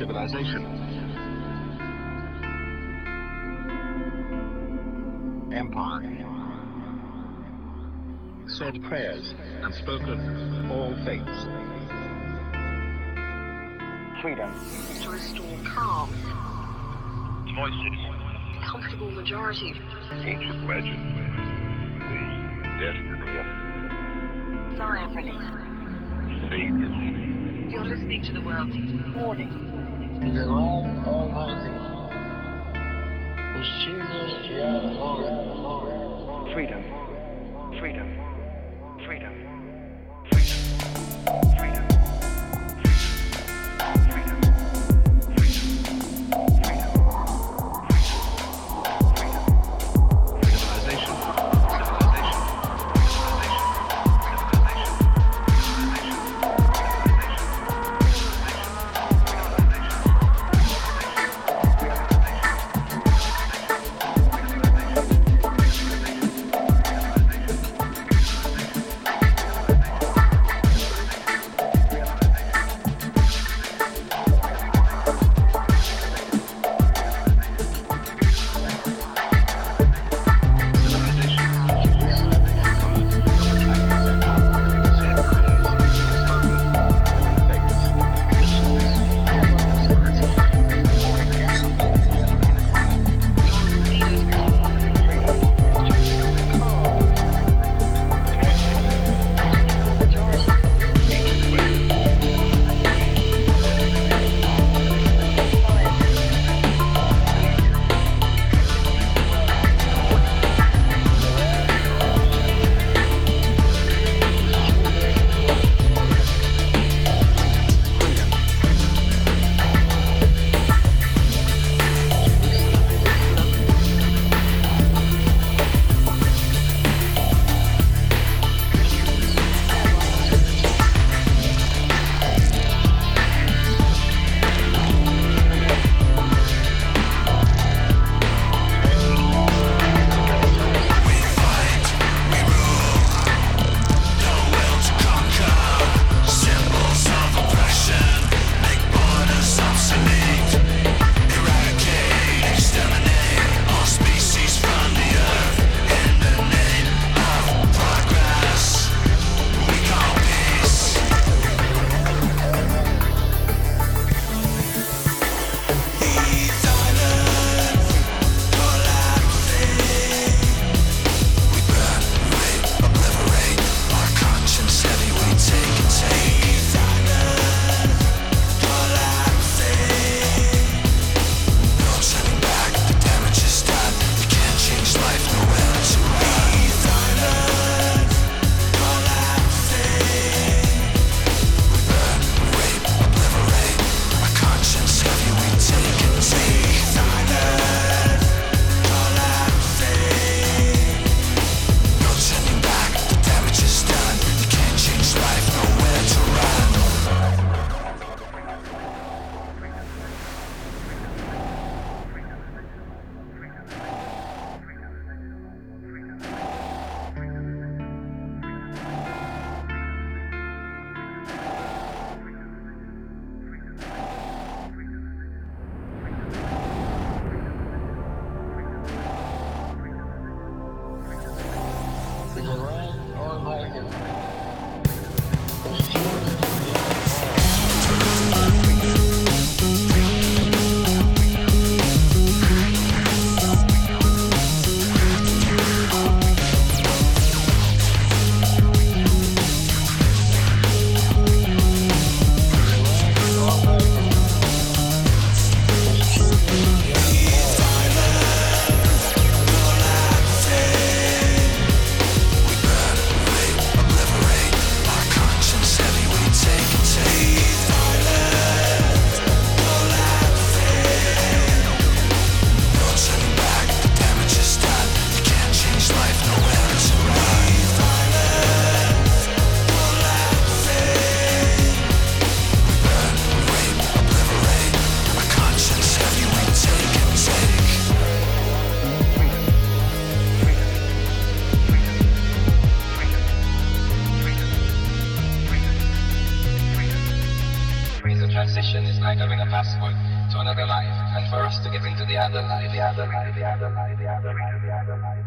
civilization, empire, said prayers and spoken all faiths. freedom, to restore calm, Voices. comfortable majority, Ancient legend. The destiny of Zion saviors. You're listening to the world. Warning. The are all. freedom, freedom, freedom, freedom, transition is like having a passport to another life, and for us to get into the other life, the other life, the other life, the other life, the other life.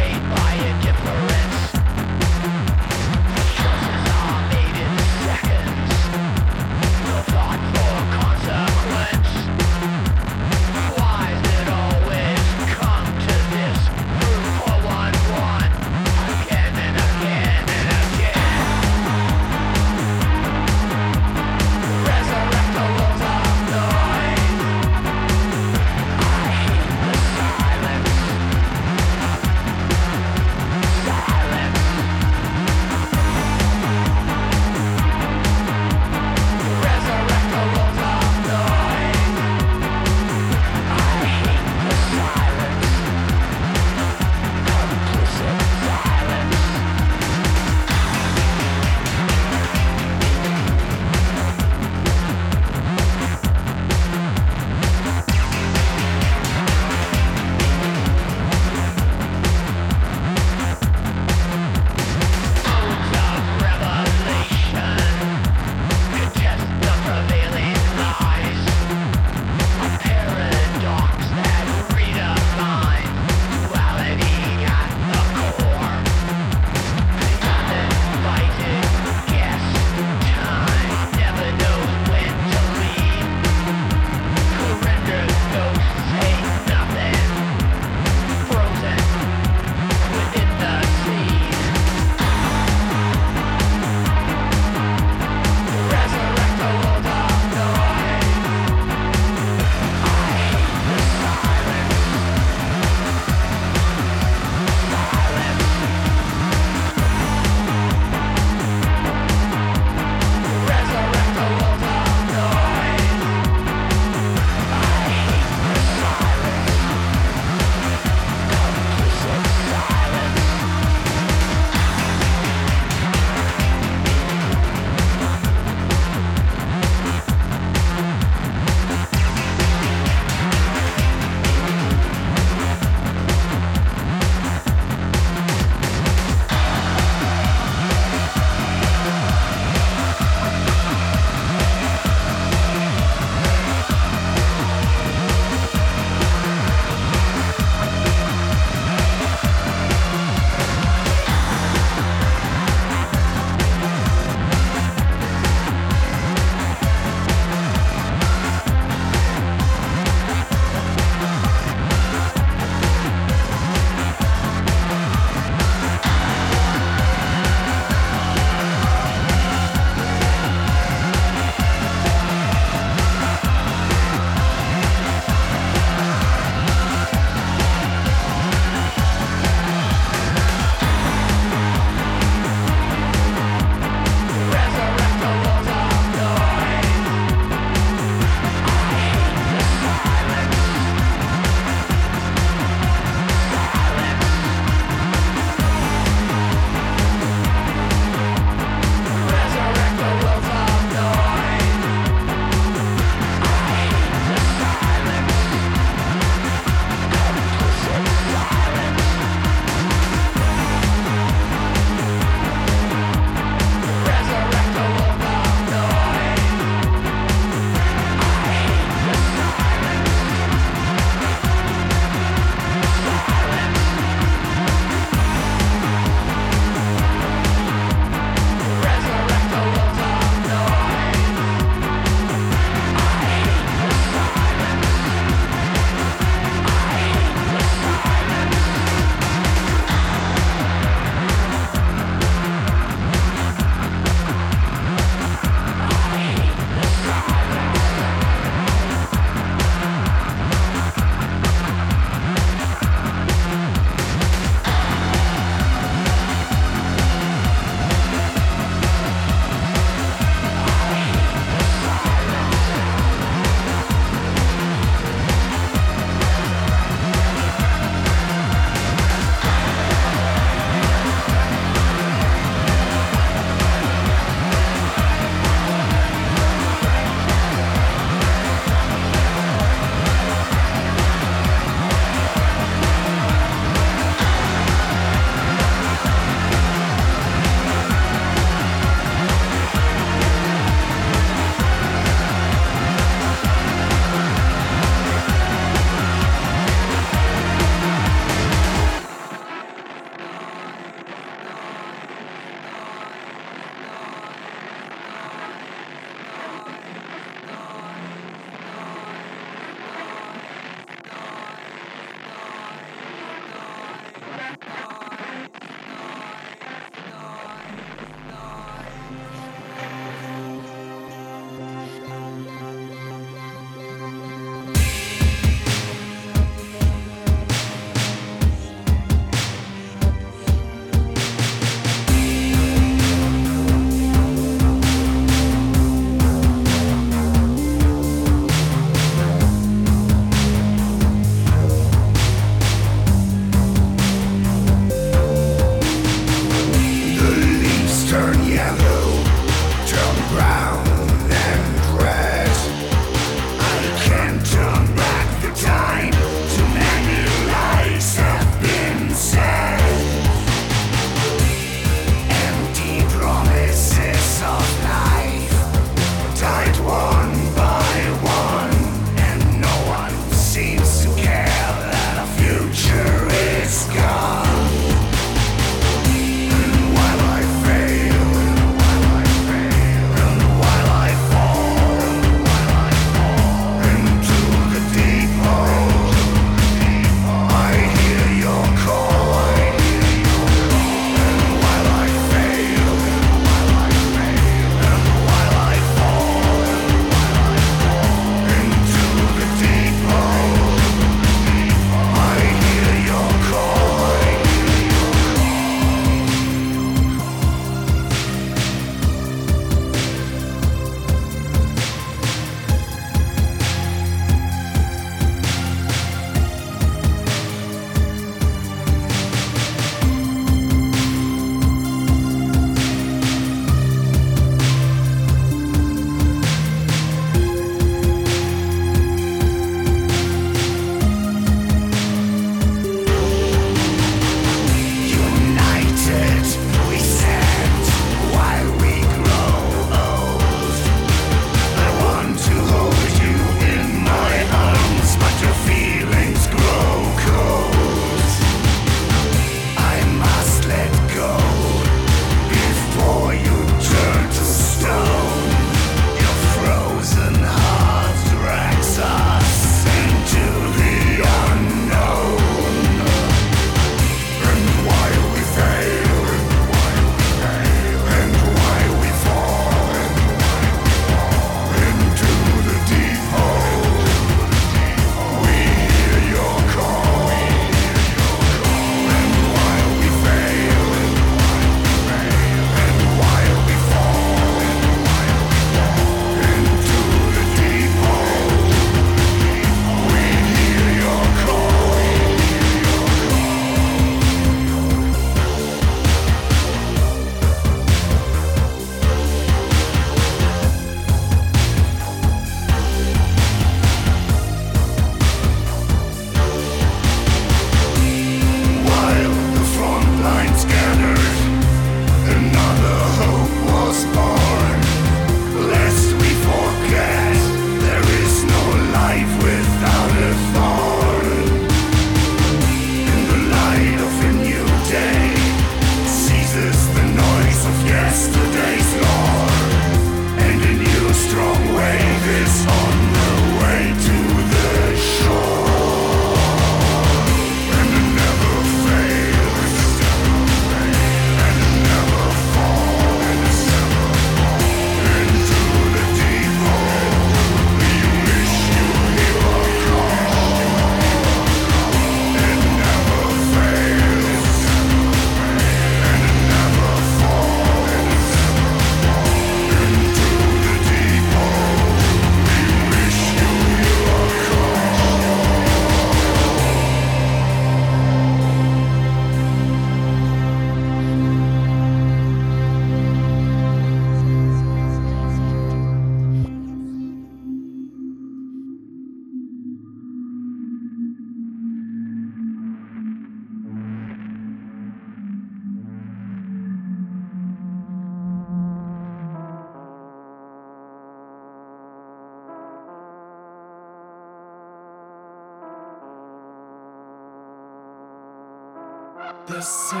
the sick,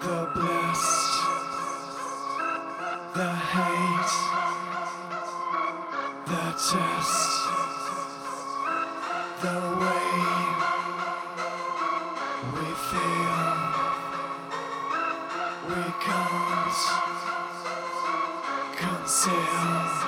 the blessed, the hate, the test, the way we feel, we can't conceal.